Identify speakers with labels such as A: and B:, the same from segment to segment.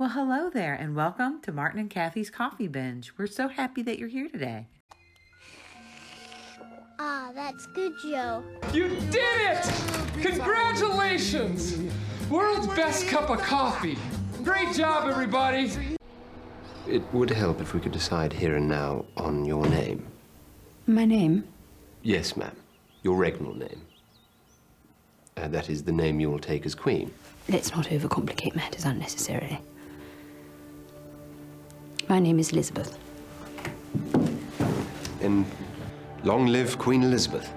A: Well, hello there, and welcome to Martin and Kathy's Coffee Binge. We're so happy that you're here today.
B: Ah, that's good, Joe.
C: You did it! Congratulations! World's best cup of coffee. Great job, everybody.
D: It would help if we could decide here and now on your name.
E: My name?
D: Yes, ma'am. Your regnal name. Uh, that is the name you will take as queen.
E: Let's not overcomplicate matters unnecessarily. My name is Elizabeth.
D: And long live Queen Elizabeth.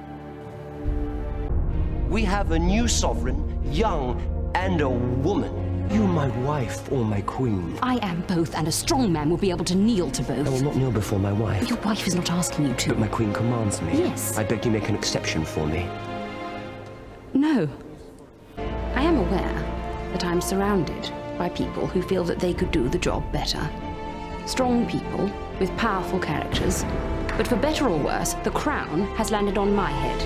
F: We have a new sovereign, young, and a woman.
D: You my wife or my queen?
E: I am both, and a strong man will be able to kneel to both.
F: I will not kneel before my wife.
E: Your wife is not asking you to.
F: But my queen commands me.
E: Yes.
F: I beg you make an exception for me.
E: No. I am aware that I'm surrounded by people who feel that they could do the job better. Strong people with powerful characters. But for better or worse, the crown has landed on my head.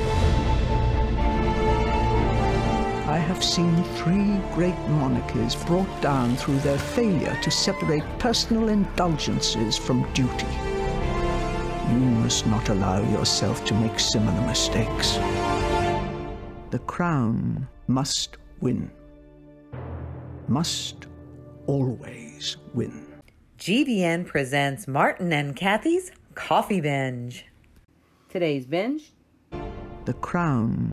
G: I have seen three great monarchies brought down through their failure to separate personal indulgences from duty. You must not allow yourself to make similar mistakes. The crown must win. Must always win.
A: GVN presents Martin and Kathy's Coffee Binge. Today's binge
G: The crown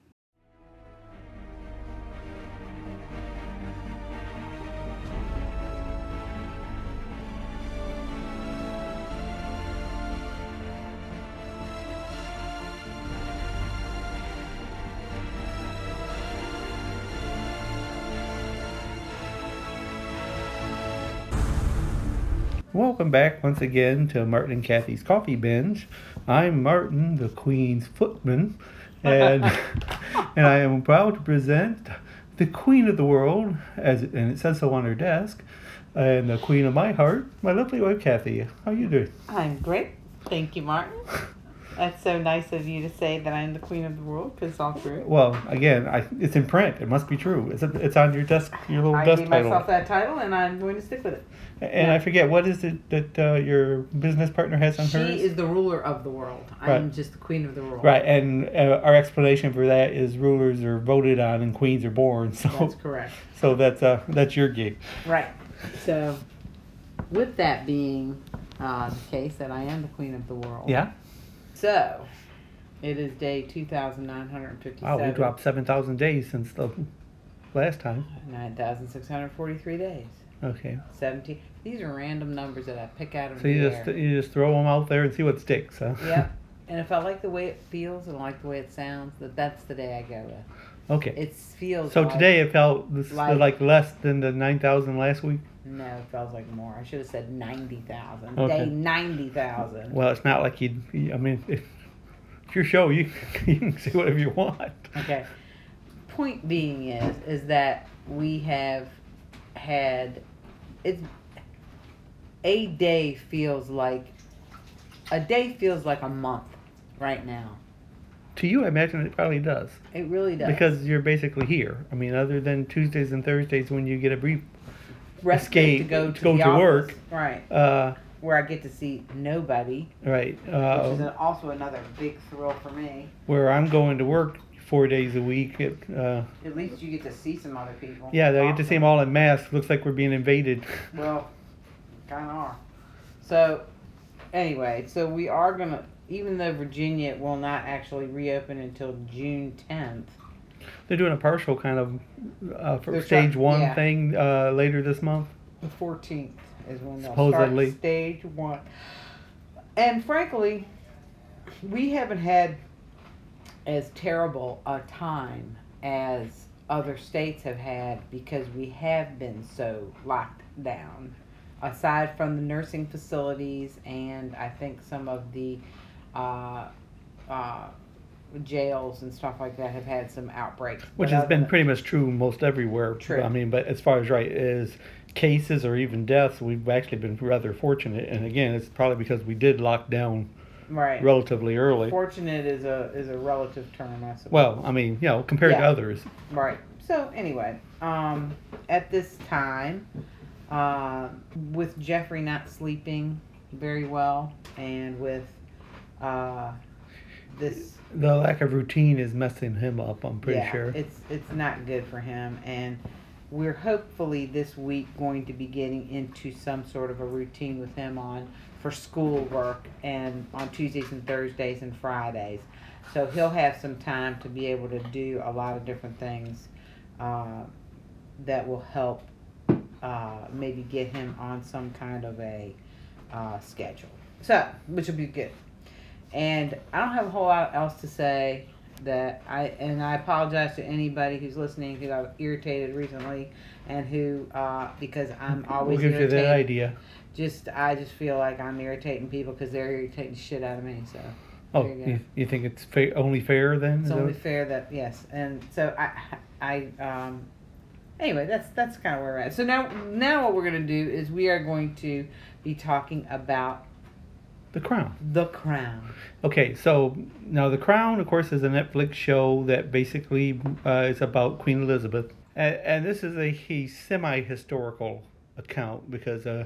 H: Welcome back once again to Martin and Kathy's Coffee Binge. I'm Martin, the Queen's footman, and and I am proud to present the Queen of the World, as and it says so on her desk, and the Queen of my heart, my lovely wife Kathy. How are you doing?
I: I'm great. Thank you, Martin. That's so nice of you to say that I'm the queen of the world because it's all true.
H: Well, again, I, it's in print. It must be true. It's, it's on your desk, your little
I: I
H: desk
I: gave
H: title.
I: myself that title and I'm going to stick with it.
H: And I forget what is it that uh, your business partner has on
I: She
H: hers.
I: She is the ruler of the world. I'm just the queen of the world.
H: Right, and uh, our explanation for that is rulers are voted on and queens are born. So
I: That's correct.
H: So that's uh that's your gig.
I: Right. So, with that being uh, the case, that I am the queen of the world.
H: Yeah.
I: So, it is day 2,957.
H: Wow, we dropped seven thousand days since the last time.
I: 9,643 days.
H: Okay.
I: 17. These are random numbers that I pick out of
H: So
I: the
H: you
I: air.
H: just you just throw them out there and see what sticks. Huh?
I: Yep. And if I like the way it feels and I like the way it sounds, that that's the day I go with.
H: Okay.
I: It feels.
H: so
I: like,
H: today it felt this,
I: like-
H: like, less than the nine thousand last week.
I: No, it feels like more. I should have said ninety thousand.
H: Okay.
I: Day ninety thousand.
H: Well, it's not like you. I mean, it's your show. You you can say whatever you want.
I: Okay. Point being is is that we have had it's a day feels like a day feels like a month right now.
H: To you, I imagine it probably does.
I: It really does.
H: Because you're basically here. I mean, other than Tuesdays and Thursdays when you get a brief
I: Respite
H: escape
I: to go to,
H: go to work.
I: right?
H: Uh,
I: Where I get to see nobody,
H: right.
I: Uh, which is also another big thrill for me.
H: where I'm going to work four days a week. It, uh,
I: At least you get to see some other people.
H: yeah, I get to see them all in masks. Looks like we're being invaded.
I: Well, kind of are. So, anyway, so we are gonna, even though Virginia will not actually reopen until June tenth.
H: They're doing a partial kind of uh, for stage
I: trying-
H: one
I: yeah.
H: thing uh, later this month.
I: The fourteenth is when they'll
H: Supposedly.
I: start stage one. And frankly, we haven't had as terrible a time as other states have had because we have been so locked down. Aside from the nursing facilities and I think some of the uh, uh, jails and stuff like that have had some outbreaks.
H: Which
I: But
H: has been pretty much true most everywhere.
I: True.
H: I mean, but as far as right is cases or even deaths, we've actually been rather fortunate. And again, it's probably because we did lock down
I: right.
H: relatively early.
I: Fortunate is a is a relative term, I suppose.
H: Well, I mean, you know, compared to others.
I: Right. So anyway, um, at this time, uh, with Jeffrey not sleeping very well, and with uh, this
H: The lack of routine is messing him up. I'm pretty
I: yeah,
H: sure.
I: it's it's not good for him, and we're hopefully this week going to be getting into some sort of a routine with him on for school work and on Tuesdays and Thursdays and Fridays. So he'll have some time to be able to do a lot of different things uh, that will help uh, maybe get him on some kind of a uh, schedule. So, which will be good. And I don't have a whole lot else to say that I and I apologize to anybody who's listening who got irritated recently and who uh, because I'm always
H: we'll give you that idea.
I: Just I just feel like I'm irritating people because they're irritating the shit out of me. So
H: Oh,
I: you
H: you, you think it's fa- only fair then?
I: it's only fair that yes, and so I I um anyway that's that's kind of where we're at. So now now what we're gonna do is we are going to be talking about
H: the Crown.
I: the crown.
H: Okay, so now The Crown, of course, is a Netflix show that basically uh, is about Queen Elizabeth, and, and this is a, a semi-historical account because, uh,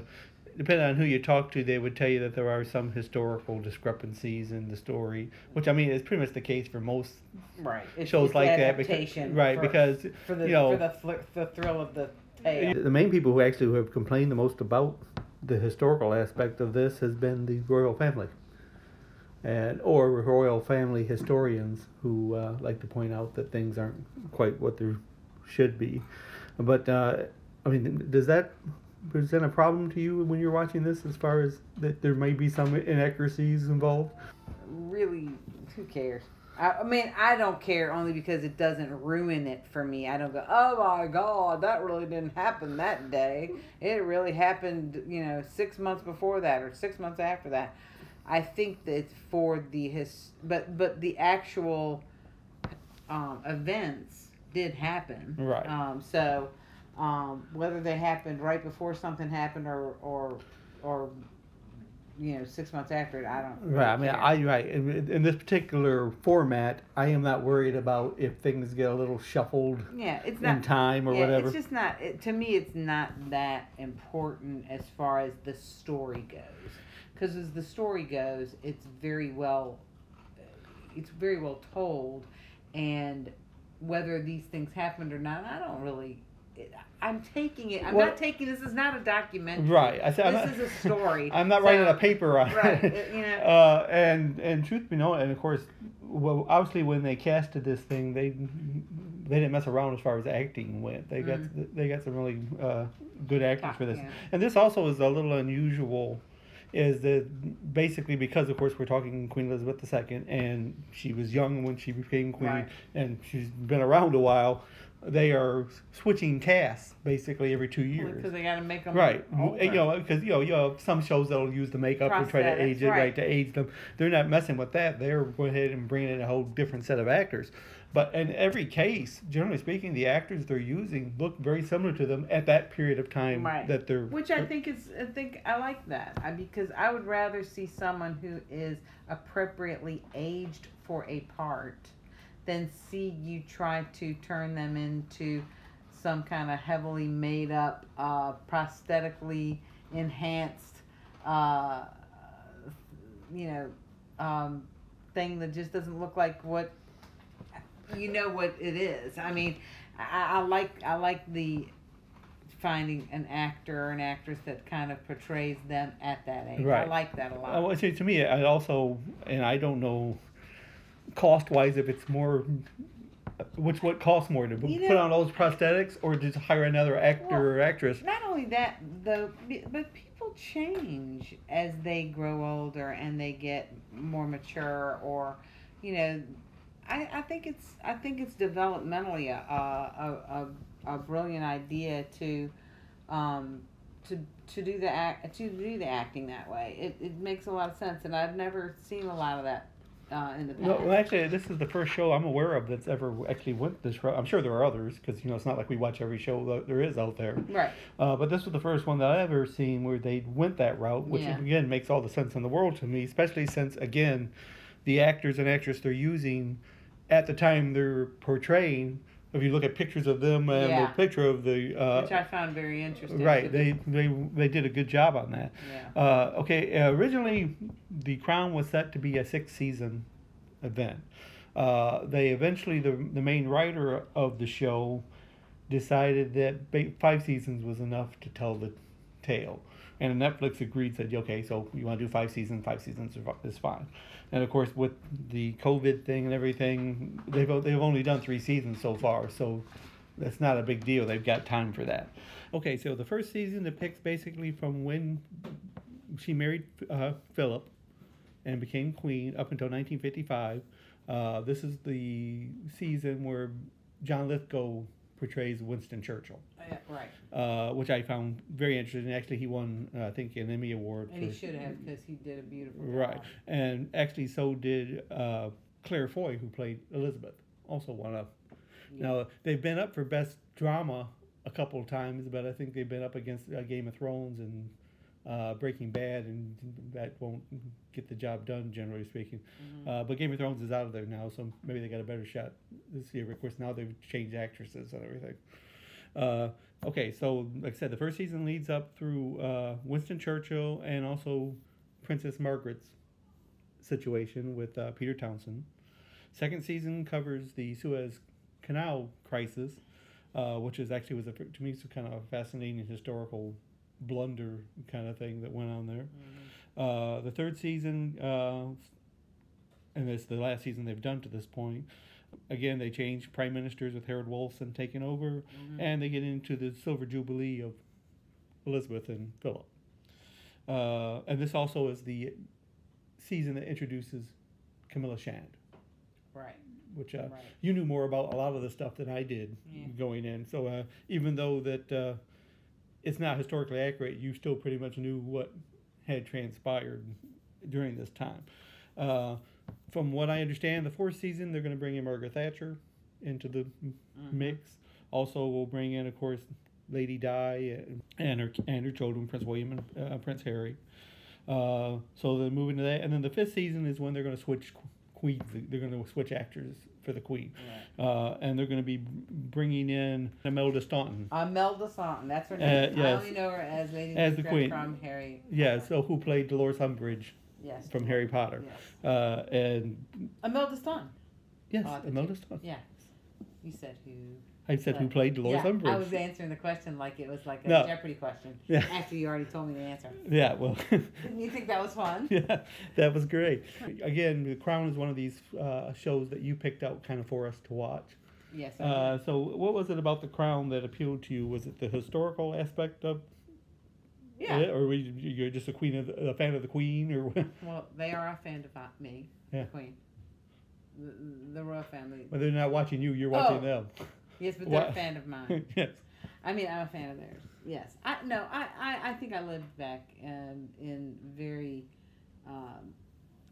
H: depending on who you talk to, they would tell you that there are some historical discrepancies in the story, which I mean is pretty much the case for most
I: Right. It's,
H: shows
I: it's
H: like that. Because, right,
I: for-
H: because
I: for the
H: you know
I: for the, fl- the thrill of the tale.
H: the main people who actually have complained the most about the historical aspect of this has been the royal family, and or royal family historians who uh, like to point out that things aren't quite what they should be. But uh, I mean, does that present a problem to you when you're watching this, as far as that there may be some inaccuracies involved?
I: Really, who cares? I, I mean, I don't care only because it doesn't ruin it for me. I don't go, oh my god, that really didn't happen that day. It really happened, you know, six months before that or six months after that. I think that for the his, but but the actual um, events did happen.
H: Right.
I: Um, so um, whether they happened right before something happened or or or you know six months after it, I don't. really
H: Right. I mean,
I: care.
H: I right in, in this particular format, I am not worried about if things get a little shuffled
I: Yeah, it's not in
H: time or
I: yeah,
H: whatever.
I: It's just not. It, to me, it's not that important as far as the story goes. Because as the story goes, it's very well, it's very well told, and whether these things happened or not, I don't really. I'm taking it. I'm
H: Well-
I: not taking this. Is not a documentary.
H: Right. I said,
I: this
H: not,
I: is a story.
H: I'm not writing a paper on
I: Right,
H: it.
I: you know.
H: Uh, and and truth be known, and of course, well, obviously when they casted this thing, they they didn't mess around as far as acting went. They got they got some really uh, good actors for this.
I: Mm. Yeah.
H: And this also is a little unusual. Is that basically because of course we're talking Queen Elizabeth II and she was young when she became queen
I: Right.
H: and she's been around a while. They are switching casts basically every two years.
I: Because they got to make them
H: Right,
I: Older.
H: you know, because you know, you have some shows that'll use the makeup and try to age it, right.
I: right.
H: to age them. They're not messing with that. They're going ahead and bringing in a whole different set of actors. But in every case, generally speaking, the actors they're using look very similar to them at that period of time
I: right.
H: that they're.
I: which I think is I think I like that I, because I would rather see someone who is appropriately aged for a part than see you try to turn them into some kind of heavily made up, uh, prosthetically enhanced, uh, you know, um, thing that just doesn't look like what you know what it is. I mean, I, I like I like the finding an actor or an actress that kind of portrays them at that age.
H: Right.
I: I like that a lot.
H: Would say to me, I also, and I don't know, cost wise, if it's more. Which what costs more to
I: You
H: put
I: know-
H: on all those prosthetics or just hire another actor
I: Well,
H: or actress?
I: Not only that, though, but people change as they grow older and they get more mature, or you know, I, I think it's I think it's developmentally a a, a, a brilliant idea to um, to to do the act to do the acting that way. It, it makes a lot of sense, and I've never seen a lot of that uh, in the past.
H: No, well, actually, this is the first show I'm aware of that's ever actually went this route. I'm sure there are others because you know it's not like we watch every show that there is out there.
I: Right.
H: Uh, but this was the first one that I've ever seen where they went that route, which
I: Yeah.
H: again makes all the sense in the world to me, especially since again, the actors and actresses they're using at the time they're portraying if you look at pictures of them and
I: Yeah.
H: the picture of the uh,
I: which I found very interesting.
H: Right, they, they they did a good job on that.
I: Yeah.
H: Uh, okay, originally the Crown was set to be a six season event. Uh, they eventually the the main writer of the show decided that five seasons was enough to tell the tale, and Netflix agreed. Said okay, so you want to do five seasons? Five seasons is fine. And of course, with the COVID thing and everything, they've they've only done three seasons so far, so that's not a big deal. They've got time for that. Okay, so the first season depicts basically from when she married uh, Philip and became queen up until 1955. Uh, this is the season where John Lithgow portrays Winston Churchill,
I: right.
H: uh, which I found very interesting. Actually, he won, uh, I think, an Emmy Award.
I: And he should have because he did a beautiful job.
H: Right, and actually, so did uh, Claire Foy, who played Elizabeth, also won up. Now they've been up for best drama a couple of times, but I think they've been up against uh, Game of Thrones and uh, Breaking Bad, and that won't get the job done, generally speaking. Uh, but Game of Thrones is out of there now, so maybe they got a better shot this year. Of course, now they've changed actresses and everything. Uh, okay, so like I said, the first season leads up through uh, Winston Churchill and also Princess Margaret's situation with uh, Peter Townsend. Second season covers the Suez Canal crisis, uh, which is actually was a, to me it's kind of a fascinating historical blunder kind of thing that went on there. Uh, the third season, uh, and it's the last season they've done to this point. Again, they change prime ministers with Harold Wilson taking over, and they get into the silver jubilee of Elizabeth and Philip. Uh, and this also is the season that introduces Camilla Shand,
I: Right.
H: which uh,
I: Right.
H: you knew more about a lot of the stuff than I did
I: Yeah.
H: going in. So uh, even though that uh, it's not historically accurate, you still pretty much knew what had transpired during this time. From what I understand, the fourth season they're going to bring in Margaret Thatcher into the m mix. Also, we'll bring in, of course, Lady Di and, and her and her children, Prince William and uh, Prince Harry. Uh, so they're moving to that, and then the fifth season is when they're going to switch queens. They're going to switch actors for the queen, uh, and they're going to be bringing in Imelda Staunton.
I: Imelda Staunton, that's her
H: Uh,
I: name. I only know her as Lady
H: As the queen.
I: from Harry.
H: Yeah, so who played Dolores Umbridge
I: Yes.
H: from Harry Potter?
I: Yes.
H: Uh, and
I: Imelda Staunton.
H: yes,
I: Oh, I thought
H: Imelda
I: you-
H: Staunton.
I: Yeah. You said who?
H: I said who
I: but-
H: played Dolores
I: yeah,
H: Umbridge.
I: I was answering the question like it was like a
H: No.
I: Jeopardy question.
H: Yeah.
I: After you already told me the answer.
H: Yeah, well,
I: Didn't you think that was fun?
H: yeah, that was great. Again, The Crown is one of these uh, shows that you picked out kind of for us to watch.
I: Yes. I
H: Uh, so, what was it about The Crown that appealed to you? Was it the historical aspect of
I: yeah.
H: or you you're just a queen of the, a fan of the Queen, or?
I: Well, they are a fan of uh, me,
H: Yeah.
I: the Queen, the, the royal family.
H: But they're not watching you; you're watching
I: Oh.
H: them.
I: Yes, but they're
H: What?
I: a fan of mine.
H: yes.
I: I mean, I'm a fan of theirs. Yes. I no. I I, I think I lived back um, in very. Um,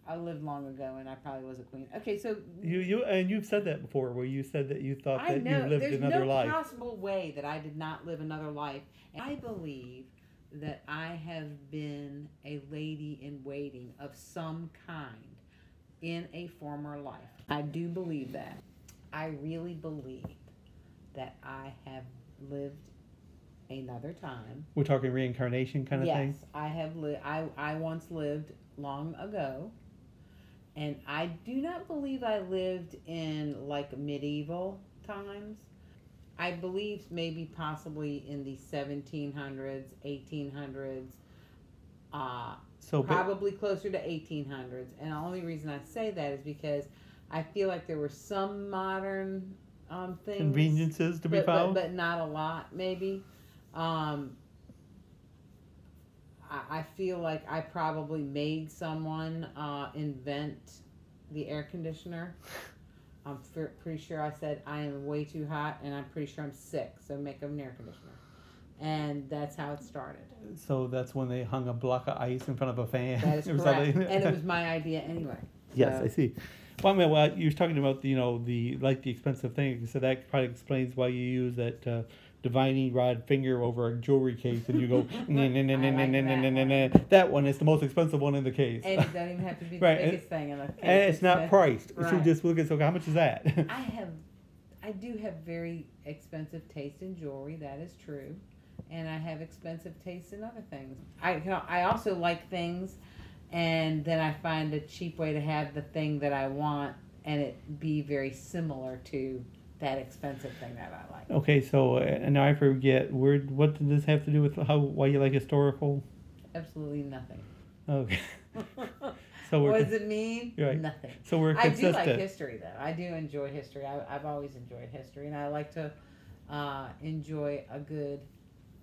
I: I lived long ago, and I probably was a queen. Okay, so
H: You you and you've said that before, where you said that you thought
I: I
H: that
I: know
H: you lived
I: there's
H: another
I: no
H: life.
I: possible way that I did not live another life. And I believe that I have been a lady in waiting of some kind in a former life. I do believe that. I really believe that I have lived another time.
H: We're talking reincarnation kind of
I: yes,
H: thing.
I: Yes, I have lived. I I once lived long ago, and I do not believe I lived in like medieval times. I believe maybe possibly in the 1700s, 1800s, uh,
H: So, but-
I: probably closer to 1800s. And the only reason I say that is because I feel like there were some modern um, things
H: conveniences to be
I: but,
H: found.
I: but, but not a lot maybe um I, I feel like i probably made someone uh invent the air conditioner i'm f- pretty sure i said i am way too hot and i'm pretty sure i'm sick so make them an air conditioner and that's how it started
H: So that's when they hung a block of ice in front of a fan.
I: that is
H: It was
I: correct and it was my idea anyway
H: Yes,
I: So-
H: I see. Well, I mean, well, you were talking about you know the like the expensive thing, so that probably explains why you use that uh, divining rod finger over a jewelry case, and you go "Nah, nah, nah, nah, nah, nah, nah, nah, nah, nah." that one is the most expensive one in the case,
I: and it doesn't even have to be the
H: Right, and-
I: biggest thing in the case
H: and it's not
I: the-
H: priced. So
I: right.
H: just look at so how much is that?
I: I have, I I do have very expensive taste in jewelry. That is true, and I have expensive taste in other things. I you know, I also like things, and then I find a cheap way to have the thing that I want, and it be very similar to that expensive thing that I like.
H: Okay, so and now I forget where. What did this have to do with how why you like historical?
I: Absolutely nothing.
H: Okay. So we're
I: what does it mean?
H: Right.
I: Nothing.
H: So we're consistent.
I: I do like history, though. I do enjoy history. I, I've always enjoyed history, and I like to uh, enjoy a good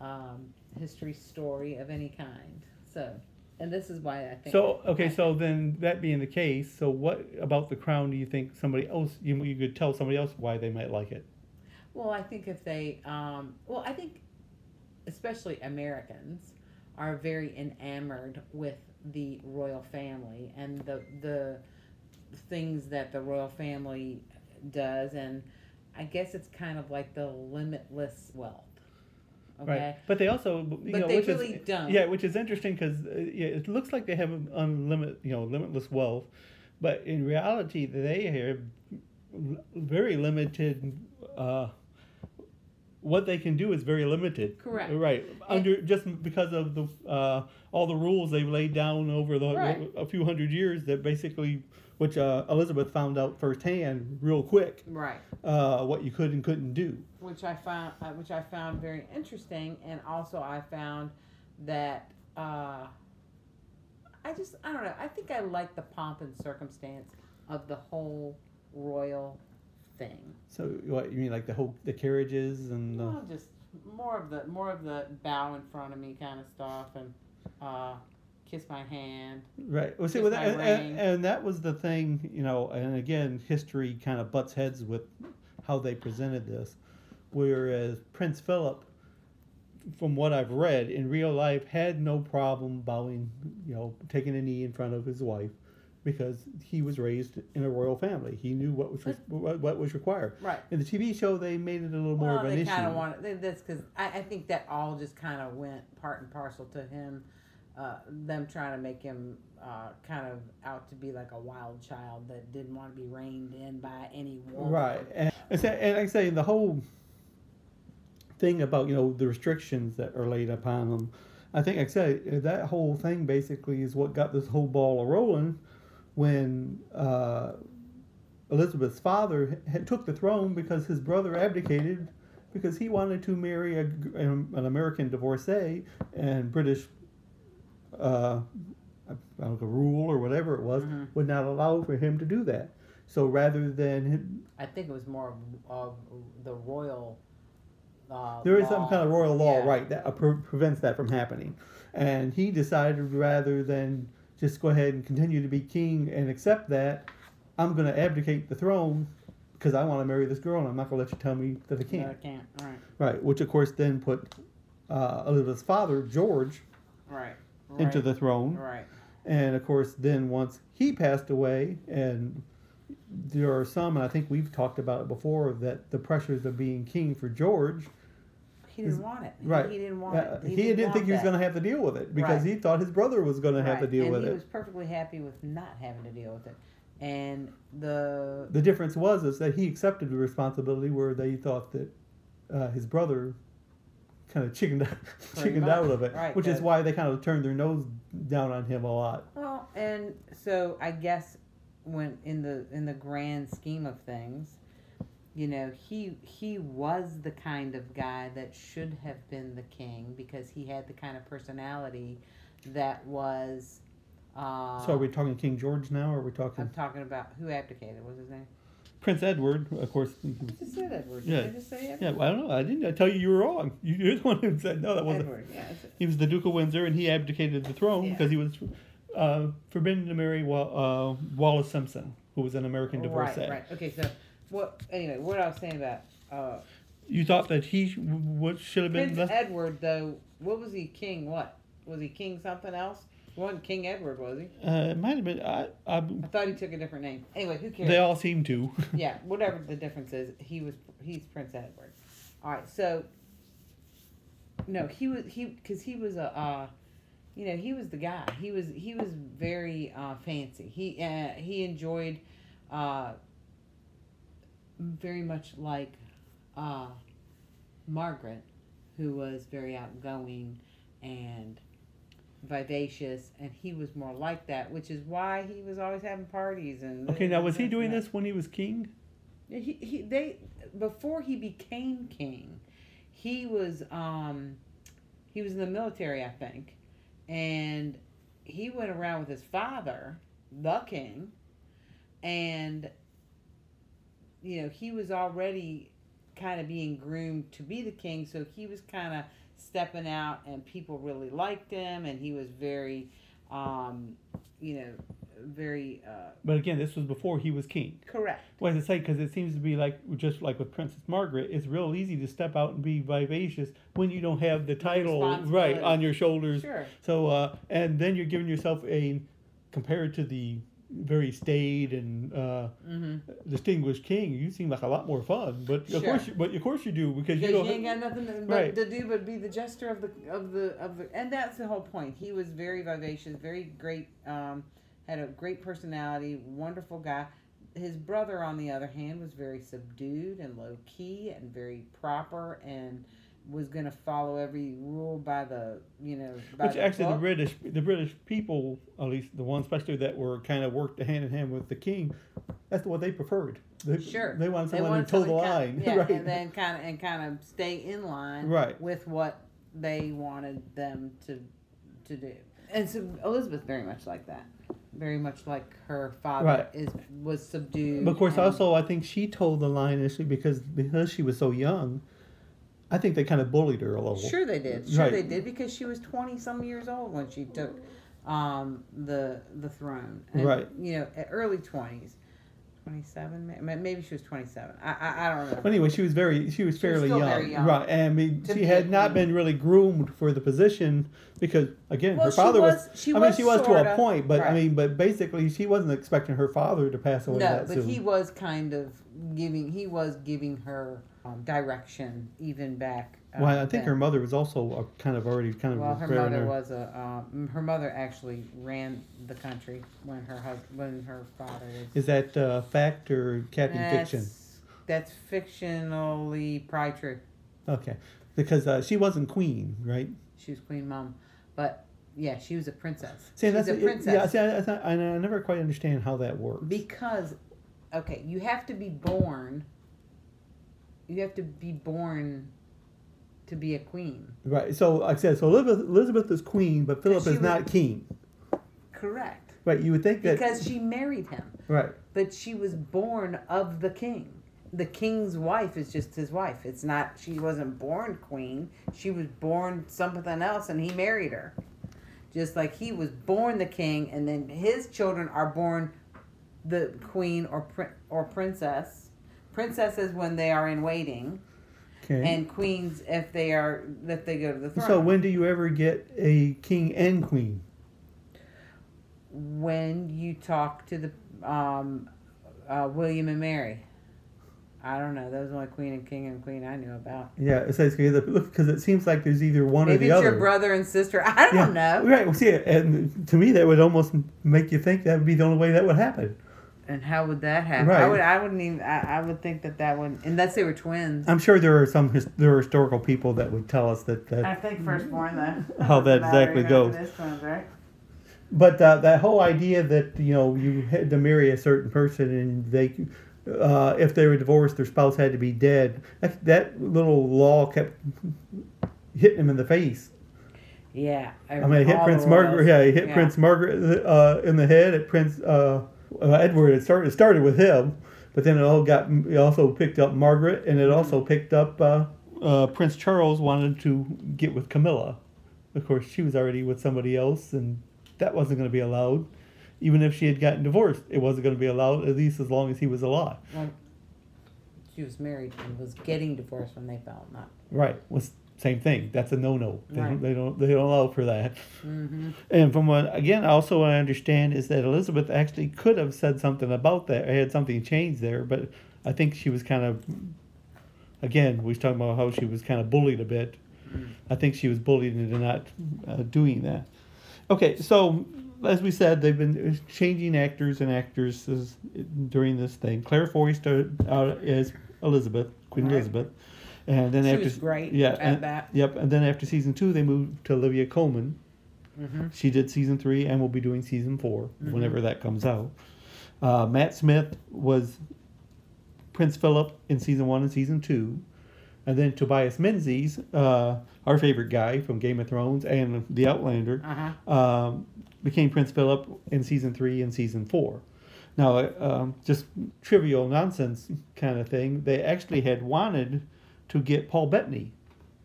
I: um, history story of any kind. So, and this is why I think.
H: So okay, so then that being the case, so what about the crown do you think somebody else you you could tell somebody else why they might like it?
I: Well, I think if they, um, well, I think especially Americans are very enamored with the royal family and the the things that the royal family does, and I guess it's kind of like the limitless wealth. Okay.
H: Right. But they also, you
I: But
H: know,
I: they
H: which
I: really
H: is,
I: don't.
H: Yeah, which is interesting because uh, yeah, it looks like they have unlimited, you know, limitless wealth, but in reality, they have very limited. Uh, what they can do is very limited.
I: Correct.
H: Right. Under just because of the uh, all the rules they've laid down over the
I: Right.
H: a few hundred years that basically, which uh, Elizabeth found out firsthand real quick.
I: Right.
H: Uh, what you could and couldn't do.
I: which I found uh, which I found very interesting, and also I found that uh, I just I don't know I think I like the pomp and circumstance of the whole royal thing.
H: So what you mean, like the whole the carriages and the.
I: Well, just more of the more of the bow in front of me kind of stuff, and uh, kiss my hand.
H: Right. Well, see, well,
I: my
H: and, and, that was the thing, you know, and again, history kind of butts heads with how they presented this. Whereas Prince Philip, from what I've read, in real life had no problem bowing, you know, taking a knee in front of his wife because he was raised in a royal family. He knew what was re- what, what was required.
I: Right.
H: In the TV show, they made it a little more
I: well,
H: of an
I: they
H: issue.
I: kind of wanted that's because I, I think that all just kind of went part and parcel to him, uh, them trying to make him uh, kind of out to be like a wild child that didn't want to be reined in by any woman.
H: Right, and, and like I say, the whole thing about you know the restrictions that are laid upon them, I think like I said that whole thing basically is what got this whole ball a rolling when uh, Elizabeth's father had, took the throne because his brother abdicated because he wanted to marry a, an American divorcee and British. Uh, I don't know, rule or whatever it was
I: Mm-hmm.
H: would not allow for him to do that. So rather than him,
I: I think it was more of, of the royal. Uh,
H: there is some kind of royal law,
I: Yeah.
H: right, that uh, pre- prevents that from happening. And he decided rather than just go ahead and continue to be king and accept that, I'm going to abdicate the throne because I want to marry this girl and I'm not going to let you tell me that I can't.
I: I can't. Right.
H: Right, which of course then put uh, Elizabeth's father, George,
I: Right.
H: Into the throne.
I: Right.
H: And of course, then once he passed away, and there are some, and I think we've talked about it before, that the pressures of being king for George,
I: He didn't
H: is-
I: want it.
H: Right?
I: He, didn't want
H: uh,
I: it.
H: He, didn't,
I: want
H: think he was going to have to deal with it because
I: Right.
H: he thought his brother was going to have to deal
I: and
H: with it.
I: he was perfectly happy with not having to deal with it. And the
H: The difference was is that he accepted the responsibility, where they thought that uh, his brother kind of chickened
I: Pretty
H: chickened
I: much,
H: out of it,
I: right,
H: which is why they kind of turned their nose down on him a lot.
I: well, and so I guess when in the in the grand scheme of things, you know, he he was the kind of guy that should have been the king because he had the kind of personality that was. Uh,
H: so are we talking King George now, or are we talking
I: I'm talking about who abdicated. What was his name?
H: Prince Edward? Of course.
I: I just said Edward.
H: Yeah.
I: Did I just say Edward?
H: Yeah, well, I don't know. I didn't I tell you you were wrong. You- You're the one who said no. That wasn't.
I: Edward. Yeah.
H: He was the Duke of Windsor, and he abdicated the throne
I: Yeah.
H: because he was uh, forbidden to marry Wa- uh, Wallis Simpson, who was an American divorcee.
I: Right. Right. Okay. So what? Anyway, what I was saying about. Uh,
H: You thought that he sh- what should have been
I: Prince? Edward, though, what was he king? What was he king? Something else? Wasn't King Edward, was he?
H: Uh, it might have been. I, I,
I: I thought he took a different name. Anyway, who cares?
H: they all seem to.
I: yeah, whatever the difference is, he was he's Prince Edward. All right, so no, he was he because he was a uh, you know he was the guy. He was he was very uh, fancy. He uh, he enjoyed uh, very much like uh, Margaret, who was very outgoing and vivacious, and he was more like that, which is why he was always having parties and.
H: Okay, now was he doing
I: that.
H: this when he was king?
I: He, he they before he became king, he was um he was in the military, I think, and he went around with his father, the king, and you know he was already kind of being groomed to be the king, so he was kind of stepping out, and people really liked him, and he was very, um, you know, very uh,
H: But again, this was before he was king.
I: correct.
H: What does it say? Because it seems to be like just like with Princess Margaret, it's real easy to step out and be vivacious when you don't have the title right on your shoulders.
I: Sure.
H: So, uh, and then you're giving yourself a compared to the very staid and uh,
I: Mm-hmm.
H: distinguished king, you seem like a lot more fun. But of
I: Sure.
H: course, you, but of course you do because you don't.
I: you ain't got nothing to, but
H: Right.
I: to do but be the jester of the of the of the and that's the whole point. He was very vivacious, very great, um, had a great personality, wonderful guy. His brother, on the other hand, was very subdued and low key and very proper and was going to follow every rule by the you know by
H: Which
I: the
H: actually the. British, the British people, at least the ones especially that were kind of worked hand in hand with the king, that's what they preferred. They,
I: Sure.
H: They wanted
I: They
H: someone
I: wanted
H: to toe the line,
I: Kind yeah,
H: right?
I: and then kind of and kind of stay in line,
H: Right.
I: with what they wanted them to to do. And so Elizabeth very much like that, very much like her father
H: Right.
I: is was subdued.
H: But of course, also I think she told the line initially because because she was so young. I think they kind of bullied her a little.
I: Sure, they did. Sure,
H: Right.
I: they did because she was twenty some years old when she took um, the the throne. And,
H: Right.
I: You know, at early twenties, twenty seven. Maybe she was twenty seven. I, I I don't remember.
H: But anyway, she was very she was
I: She was
H: fairly
I: still
H: young.
I: very young
H: right? And I mean,
I: to
H: she had not
I: queen.
H: been really groomed for the position because again,
I: Well,
H: her father was.
I: was- she
H: I mean, she was to a point, but I mean, but basically, she wasn't expecting her father to pass away
I: No,
H: that
I: but
H: soon.
I: he was kind of giving. He was giving her um, direction even back.
H: Well, I think
I: then.
H: her mother was also a kind of already kind of.
I: Well, her mother
H: ner-
I: was a. Um, her mother actually ran the country when her husband, when her father was.
H: Is that uh, fact or Captain Fiction?
I: That's, that's fictionally probably true.
H: Okay, because uh, she wasn't queen, right?
I: She was queen mom, but yeah, she was a princess.
H: See,
I: She's
H: that's
I: a princess.
H: Yeah, see, I, I, I never quite understand how that works.
I: because, okay, you have to be born. You have to be born to be a queen.
H: Right. So, like I said, so Elizabeth, Elizabeth is queen, but Philip is not king.
I: Correct.
H: Right. You would think that.
I: Because she married him.
H: right.
I: but she was born of the king. The king's wife is just his wife. It's not she wasn't born queen. She was born something else and he married her. Just like he was born the king and then his children are born the queen or or princess. Princesses when they are in waiting
H: Okay.
I: and queens if they are if they go to the throne.
H: so when do you ever get a king and queen?
I: when you talk to the um, uh, William and Mary. I don't know. That was the only queen and king and queen I knew about.
H: Yeah, it says because it seems like there's either one
I: Maybe
H: or the other.
I: Maybe it's your brother and sister. I don't know.
H: Right. Well, see, and to me that would almost make you think that would be the only way that would happen.
I: And how would that happen?
H: Right.
I: I would. I wouldn't even. I, I would think that that would, unless they were twins.
H: I'm sure there are some his, there are historical people that would tell us that that
I: I think firstborn though.
H: How that exactly goes.
I: it is twins, right?
H: But uh, that whole idea that you know you had to marry a certain person and they, uh, if they were divorced, their spouse had to be dead. That, that little law kept hitting him in the face.
I: Yeah.
H: I mean, it hit Prince Margaret. Yeah, it hit Prince Margaret uh, in the head. It Prince uh, uh, Edward. It started it started with him, but then it all got. It also picked up Margaret, and it also picked up uh, uh, Prince Charles wanted to get with Camilla. Of course, she was already with somebody else, and that wasn't going to be allowed. Even if she had gotten divorced, it wasn't going to be allowed at least as long as he was alive.
I: Well, she was married and was getting divorced when they fell. Not.
H: Right. Was same thing. That's a no no. They,
I: Right.
H: don't, they don't they don't allow for that.
I: Mm-hmm.
H: And from what again, also what I understand is that Elizabeth actually could have said something about that. Had something changed there, but I think she was kind of. Again, we was talking about how she was kind of bullied a bit. I think she was bullied into not uh, doing that. Okay, so as we said, they've been changing actors and actresses during this thing. Claire Foy started out as Elizabeth, Queen
I: Right.
H: Elizabeth. And then
I: She
H: after
I: was great
H: yeah,
I: at
H: and-
I: that.
H: Yep, and then after season two, they moved to Olivia Colman.
I: Mhm.
H: She did season three, and will be doing season 4
I: Mhm.
H: whenever that comes out. Uh, Matt Smith was Prince Philip in season one and season two, and then Tobias Menzies, uh, our favorite guy from Game of Thrones and The Outlander,
I: Uh-huh.
H: um, became Prince Philip in season three and season four. Now, uh, um, just trivial nonsense kind of thing. They actually had wanted to get Paul Bettany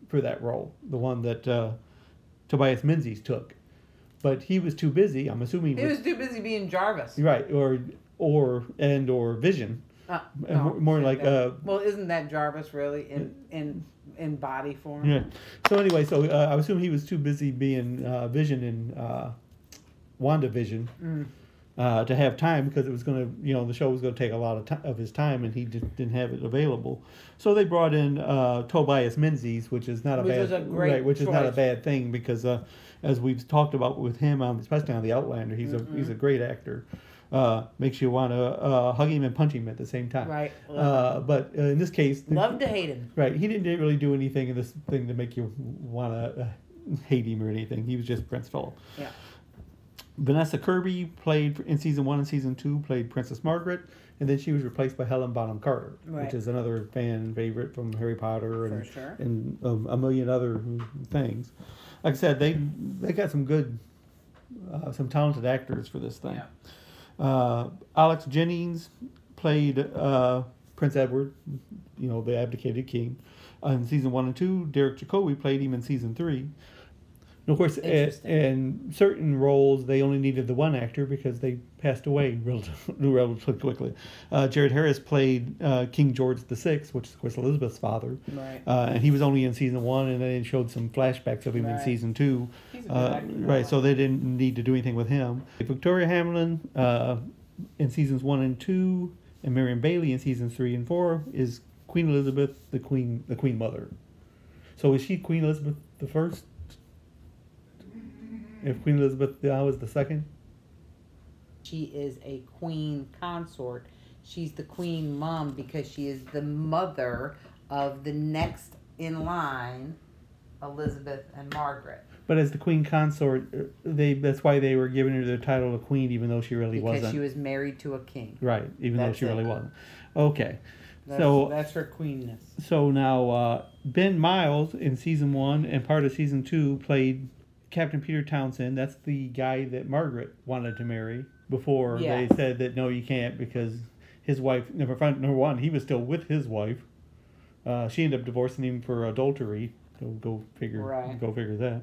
H: for that role, the one that uh, Tobias Menzies took, but he was too busy. I'm assuming
I: He
H: with-
I: was too busy being Jarvis.
H: right or or and or Vision.
I: Uh, no,
H: more- more like, uh,
I: well, isn't that Jarvis really in in in body form?
H: Yeah. So anyway, so uh, I assume he was too busy being uh, Vision in uh, WandaVision
I: Mm.
H: Uh, to have time because it was going to, you know, the show was going to take a lot of time of his time, and he just didn't have it available. So they brought in uh, Tobias Menzies, which is not a
I: Which
H: bad,
I: is a great
H: right, which is not a bad thing because, uh, as we've talked about with him on, especially on the Outlander, he's a he's a great actor. Uh, makes you want to uh, hug him and punch him at the same time.
I: Right.
H: Uh, but uh, in this case,
I: Love to hate him.
H: Right. He didn't really do anything in this thing to make you want to uh, hate him or anything. He was just Prince Philip.
I: Yeah.
H: Vanessa Kirby played in season one and season two, played Princess Margaret, and then she was replaced by Helen Bonham Carter,
I: Right.
H: which is another fan favorite from Harry Potter and,
I: sure.
H: and um, a million other things. Like I said, they they got some good, uh, some talented actors for this thing. Uh, Alex Jennings played uh, Prince Edward, you know, the abdicated king, in season one and two. Derek Jacobi played him in season three. And of course, a- in certain roles, they only needed the one actor because they passed away relatively, relatively quickly. Uh, Jared Harris played uh, King George VI, which is, of course, Elizabeth's father.
I: Right.
H: Uh, and he was only in season one, and then they showed some flashbacks of him in season two.
I: He's a good
H: Uh, right, so they didn't need to do anything with him. Victoria Hamlin uh, in seasons one and two, and Marion Bailey in seasons three and four is Queen Elizabeth, the queen, the Queen Mother. So is she Queen Elizabeth the first? If Queen Elizabeth now was the second,
I: She is a queen consort. She's the queen mom because she is the mother of the next in line, Elizabeth and Margaret.
H: but as the Queen consort, uh, they that's why they were giving her the title of Queen, even though she really
I: Because
H: wasn't.
I: Because she was married to a king.
H: right, even though she
I: it.
H: really wasn't. Okay,
I: That's,
H: so
I: that's her queenness.
H: So now uh, Ben Miles in season one and part of season two played Captain Peter Townsend. That's the guy that Margaret wanted to marry before
I: Yes.
H: they said that no, you can't because his wife. Number five, number one, he was still with his wife. Uh, she ended up divorcing him for adultery. Go go figure.
I: Right.
H: Go figure that.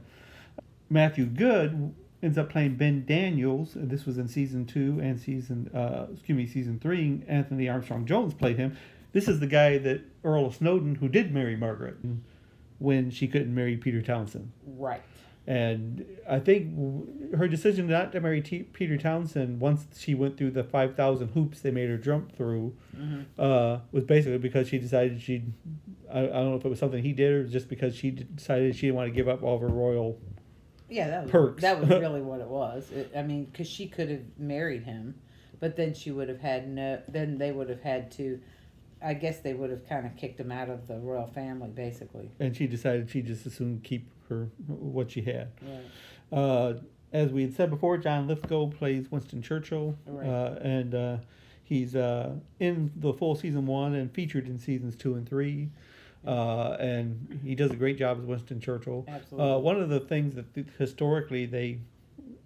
H: Matthew Goode ends up playing Ben Daniels. This was in season two and season, uh, excuse me, season three. Anthony Armstrong Jones played him. This is the guy that Earl of Snowdon, who did marry Margaret when she couldn't marry Peter Townsend.
I: Right.
H: And I think her decision not to marry T- Peter Townsend once she went through the 5,000 hoops they made her jump through
I: Mhm.
H: uh, was basically because she decided she, I, I don't know if it was something he did or just because she decided she didn't want to give up all of her royal
I: Yeah, that was
H: Perks.
I: that was really what it was. It, I mean, because she could have married him, but then she would have had no. Then they would have had to. I guess they would have kind of kicked him out of the royal family, basically.
H: and she decided she just as soon keep her what she had.
I: Right.
H: Uh, as we had said before, John Lithgow plays Winston Churchill,
I: Right.
H: uh, and uh, he's uh, in the full season one and featured in seasons two and three. Uh, and he does a great job as Winston Churchill.
I: Absolutely.
H: Uh, one of the things that th- historically they,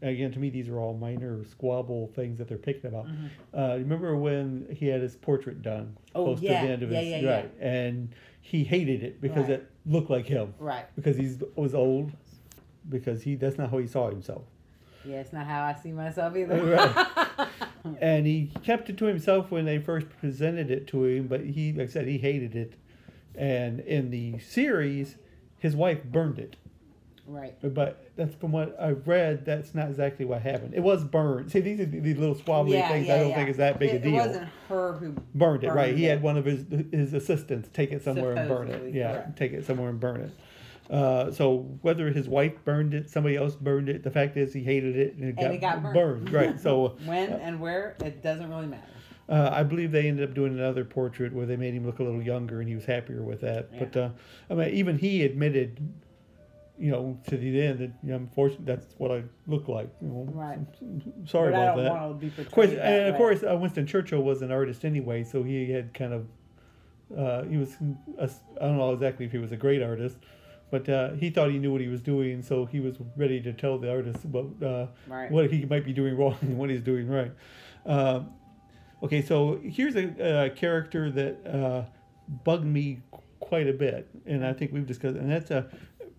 H: again to me these are all minor squabble things that they're picking about. Uh, remember when he had his portrait done
I: Mm-hmm. Oh,
H: close
I: yeah,
H: to the end of
I: yeah,
H: his
I: yeah.
H: right, and he hated it because
I: Right.
H: it looked like him
I: Right.
H: because he was old because he that's not how he saw himself
I: Yeah, it's not how I see myself either.
H: Right. and he kept it to himself when they first presented it to him but he like i said he hated it and in the series his wife burned it
I: right.
H: but that's from what I've read. That's not exactly what happened. It was burned. See, these are these little squabbly
I: Yeah,
H: things.
I: yeah,
H: I don't
I: yeah.
H: think is that big
I: it,
H: a deal.
I: It wasn't her who
H: burned it, right?
I: burned
H: He had one of his his assistants take it somewhere and burn it. Yeah,
I: correct.
H: take it somewhere and burn it. Uh, so whether his wife burned it, somebody else burned it. The fact is, he hated it and it,
I: And
H: got,
I: it got burned.
H: Right. So
I: when and where it doesn't really matter.
H: Uh, I believe they ended up doing another portrait where they made him look a little younger, and he was happier with that. But uh, I mean, even he admitted, you know, to the end that you know, unfortunately that's what I look like. You know,
I: Right.
H: Sorry
I: But I
H: about
I: don't
H: that.
I: wanna be
H: of course,
I: that
H: and of
I: way.
H: course, uh, Winston Churchill was an artist anyway, so he had kind of, uh, he was, a, I don't know exactly if he was a great artist, but uh, he thought he knew what he was doing, so he was ready to tell the artist about uh,
I: Right.
H: what he might be doing wrong and what he's doing right. Um, okay, so here's a, a character that uh, bugged me quite a bit, and I think we've discussed, and that's uh,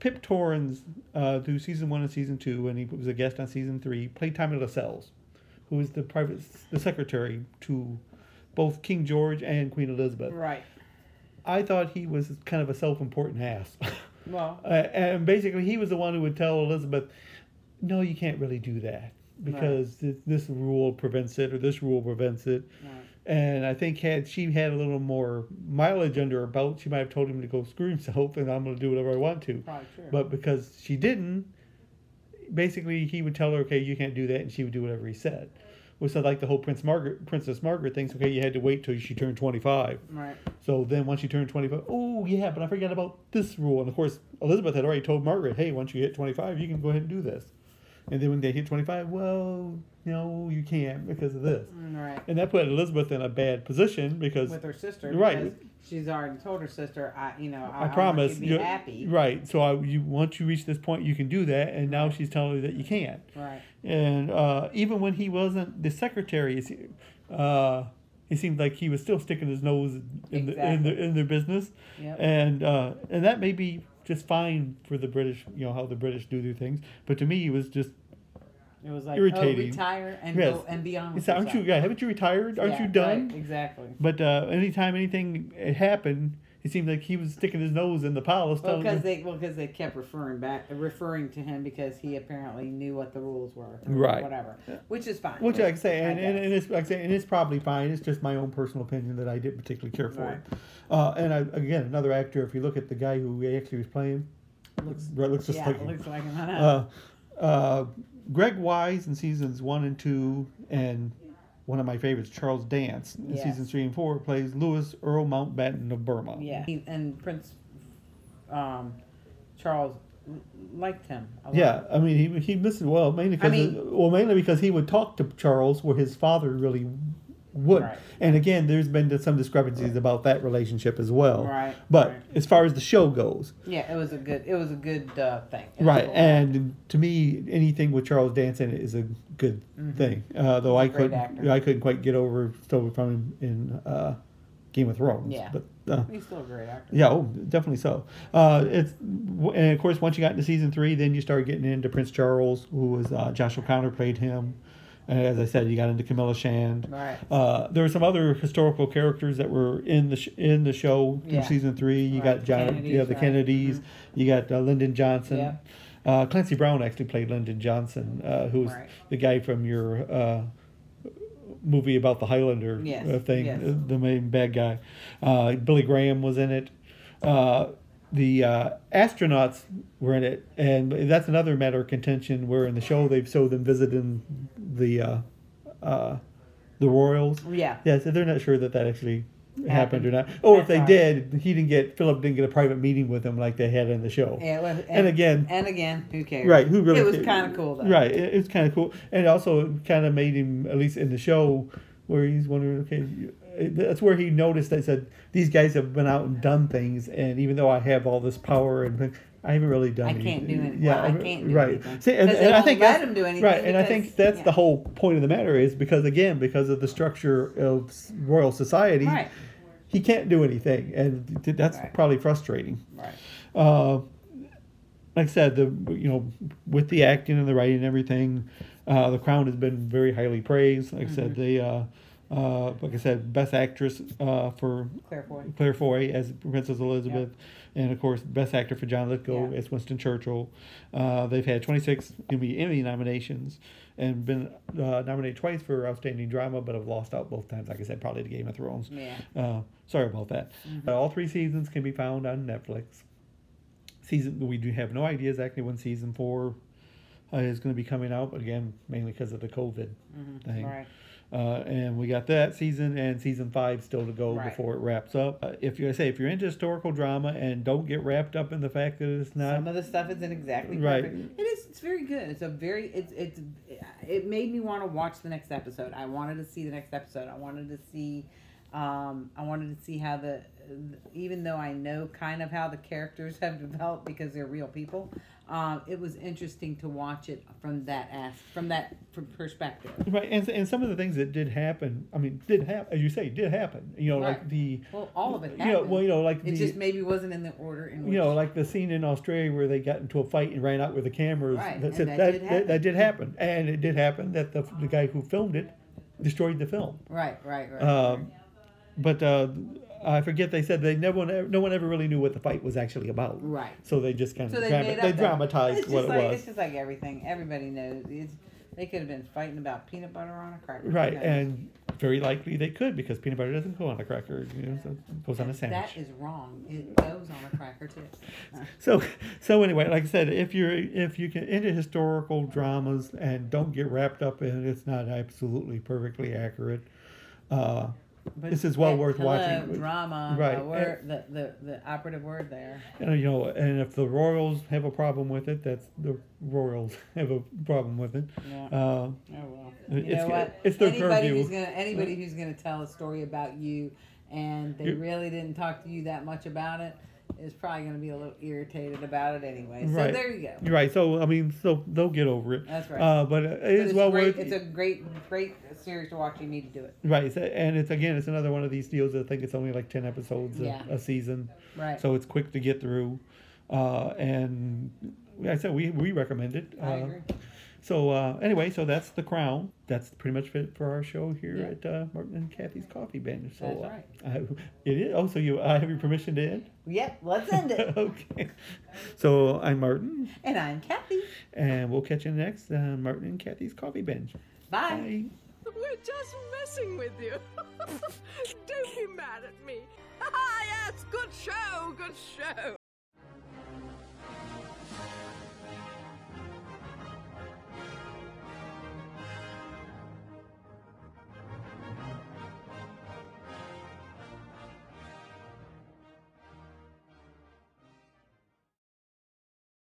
H: Pip Torrens uh, through season one and season two, and he was a guest on season three. Played Tommy Lascelles, who was the private, the secretary to both King George and Queen Elizabeth.
I: Right.
H: I thought he was kind of a self-important ass.
I: Well,
H: Uh, and basically, he was the one who would tell Elizabeth, "No, you can't really do that because this, this rule prevents it, or this rule prevents it." And I think had she had a little more mileage under her belt, she might have told him to go screw himself, and I'm going to do whatever I want to.
I: Probably true.
H: But because she didn't, basically he would tell her, "Okay, you can't do that," and she would do whatever he said. Which I like the whole Prince Margaret, Princess Margaret things. Okay, you had to wait till she turned 25.
I: Right.
H: So then once she turned 25, oh yeah, but I forgot about this rule. And of course, Elizabeth had already told Margaret, hey, once you hit 25, you can go ahead and do this. And then when they hit 25, well, no, you can't because of this.
I: Right.
H: And that put Elizabeth in a bad position because
I: With her sister.
H: Right.
I: She's already told her sister, I, you know, I,
H: I promise
I: you to be happy.
H: right. So I, you once you reach this point, you can do that, and now she's telling you that you can't.
I: Right.
H: And uh, even when he wasn't the secretary, uh, it seemed like he was still sticking his nose in the in, the, in their business.
I: Yep.
H: And uh, and that may be just fine for the British, you know how the British do their things. But to me, it was just
I: It was like,
H: irritating.
I: oh, retire and
H: Yes.
I: go and be on with
H: "Aren't you? Yeah, haven't you retired? Aren't
I: Yeah,
H: you done?"
I: right, exactly.
H: But uh, anytime anything happened, it seemed like he was sticking his nose in the palace.
I: Well, because they well because they kept referring back, referring to him because he apparently knew what the rules were,
H: Right.
I: Whatever, which is fine.
H: Which I can say,
I: I
H: and, and, and it's like I say, and it's probably fine. It's just my own personal opinion that I didn't particularly care for
I: Right.
H: Uh, and I, again, another actor. If you look at the guy who actually was playing, looks looks just
I: yeah,
H: like him.
I: looks like him.
H: Uh, uh, Greg Wise in seasons one and two, and one of my favorites, Charles Dance in
I: Yes.
H: seasons three and four, plays Louis Earl Mountbatten of Burma.
I: yeah, he, and Prince um, Charles liked him. A lot.
H: Yeah, I mean, he he listened well mainly because
I: mean-
H: well mainly because he would talk to Charles where his father really would.
I: Right.
H: And again, there's been some discrepancies about that relationship as well.
I: Right,
H: But
I: right.
H: as far as the show goes,
I: yeah, it was a good, it was a good uh, thing. It
H: right,
I: a-
H: and to me, anything with Charles Dance in it is a good thing. Uh, though I
I: Mm-hmm.
H: Couldn't,
I: actor.
H: I couldn't quite get over still from him in uh, Game of Thrones.
I: Yeah.
H: But uh,
I: he's still a great actor.
H: yeah, oh, definitely so. Uh, it's and of course once you got into season three, then you started getting into Prince Charles, who was uh, Josh O'Connor played him. As I said, you got into Camilla Shand.
I: Right.
H: Uh, there were some other historical characters that were in the sh- in the show through
I: Yeah.
H: season three. You
I: Right,
H: got John,
I: Kennedys,
H: you have the
I: right.
H: Kennedys. You got uh, Lyndon Johnson.
I: Yeah.
H: Uh, Clancy Brown actually played Lyndon Johnson, uh, who was
I: Right.
H: the guy from your uh, movie about the Highlander
I: Yes,
H: uh, thing,
I: yes.
H: the main bad guy. Uh, Billy Graham was in it. The uh, astronauts were in it, and that's another matter of contention. Where in the show they've showed them visiting the uh, uh, the royals.
I: Yeah.
H: Yeah, so they're not sure that that actually happened,
I: Happened.
H: or not. Or if they
I: right.
H: did, he didn't get Philip didn't get a private meeting with them like they had in the show.
I: Yeah, it was- and,
H: And again-
I: and again, who cares?
H: Right, who really
I: It was kind of cool though.
H: Right, it, was kind of cool, and also kind of made him at least in the show where he's wondering, okay, you- that's where he noticed. They said these guys have been out and done things, and even though I have all this power and I haven't really done.
I: I can't do
H: anything.
I: anything. Well, I can't do
H: right.
I: anything.
H: See, and, and I think
I: let
H: that's-
I: him do anything
H: Right, and I think that's
I: yeah.
H: the whole point of the matter is because again, because of the structure of royal society,
I: Right.
H: he can't do anything, and that's
I: Right.
H: probably frustrating.
I: Right.
H: Uh, like I said, the you know with the acting and the writing and everything, uh, the Crown has been very highly praised. Like I said,
I: Mm-hmm.
H: they uh, uh, like I said, best actress uh, for
I: Claire Foy.
H: Claire Foy as Princess Elizabeth, and of course, best actor for John Lithgow
I: Yeah.
H: as Winston Churchill. Uh, they've had 26 Emmy, Emmy nominations and been uh, nominated twice for outstanding drama, but have lost out both times. Like I said, probably to Game of Thrones.
I: Yeah.
H: Uh, sorry about that.
I: Mm-hmm.
H: Uh, all three seasons can be found on Netflix. Season we do have no idea exactly when season four uh, is going to be coming out, but again, mainly because of the COVID thing.
I: Right.
H: Uh, and we got that season and season five still to go
I: Right.
H: before it wraps up. Uh, if you say if you're into historical drama and don't get wrapped up in the fact that it's not
I: Some of the stuff isn't exactly
H: Right.
I: perfect. It is. It's very good. It's a very. It's it's. It made me want to watch the next episode. I wanted to see the next episode. I wanted to see. Um, I wanted to see how the, even though I know kind of how the characters have developed because they're real people, um, it was interesting to watch it from that as from that from perspective.
H: Right, and, and some of the things that did happen, I mean, did happen, as you say, did happen. You know, like the,
I: Well, all of it
H: you know, well, you know, like
I: it
H: the,
I: just maybe wasn't in the order in which
H: you know, like the scene in Australia where they got into a fight and ran out with the cameras.
I: Right,
H: That,
I: and
H: said,
I: that
H: that,
I: did
H: that, that did happen, and it did happen that the the guy who filmed it destroyed the film.
I: right, right, right.
H: Um, but uh, I forget they said they never no one ever really knew what the fight was actually about.
I: Right.
H: So they just kind of
I: So they
H: drama, they dramatized
I: it's
H: what
I: just
H: it
I: like,
H: was.
I: It's just like everything. Everybody knows. It's, they could have been fighting about peanut butter on a cracker.
H: Right, and very likely they could because peanut butter doesn't go on a cracker. You know, so it goes on a sandwich.
I: That is wrong. It goes on a cracker too.
H: So, so anyway, like I said, if you're if you can into historical dramas and don't get wrapped up in it, it's not absolutely perfectly accurate. Uh,
I: but
H: this is well worth
I: hello,
H: watching.
I: Drama.
H: Right,
I: The, word, the, the the operative word there.
H: And, you know, and if the royals have a problem with it, that's the royals have a problem with it.
I: Yeah.
H: Uh,
I: Oh well. You
H: It's-
I: know what?
H: it's their
I: anybody
H: purview.
I: who's gonna anybody who's gonna tell a story about you, and they really didn't talk to you that much about it, is probably gonna be a little irritated about it anyway. So
H: right.
I: there you go.
H: You're right. So I mean, so they'll get over it.
I: That's right.
H: Uh, but it
I: But
H: is
I: it's
H: well
I: great.
H: worth.
I: It's a great, great series to watch. You need to do it.
H: Right, and it's again, it's another one of these deals. I think it's only like ten episodes a,
I: Yeah.
H: a season,
I: Right.
H: so it's quick to get through. Uh, and like I said we we recommend it.
I: I
H: Uh,
I: agree.
H: So uh, anyway, so that's the crown. That's pretty much it for our show here
I: Yeah.
H: at uh, Martin and Kathy's Coffee Bench. So
I: That's
H: uh,
I: right.
H: I, it is. Oh, so you I have your permission to end?
I: Yep. Let's end it.
H: okay. So I'm Martin,
I: and I'm Kathy.
H: and we'll catch you next uh, Martin and Kathy's Coffee Bench.
I: Bye.
H: Bye.
J: We're just messing with you. Don't be mad at me. ah, yes, good show, good show.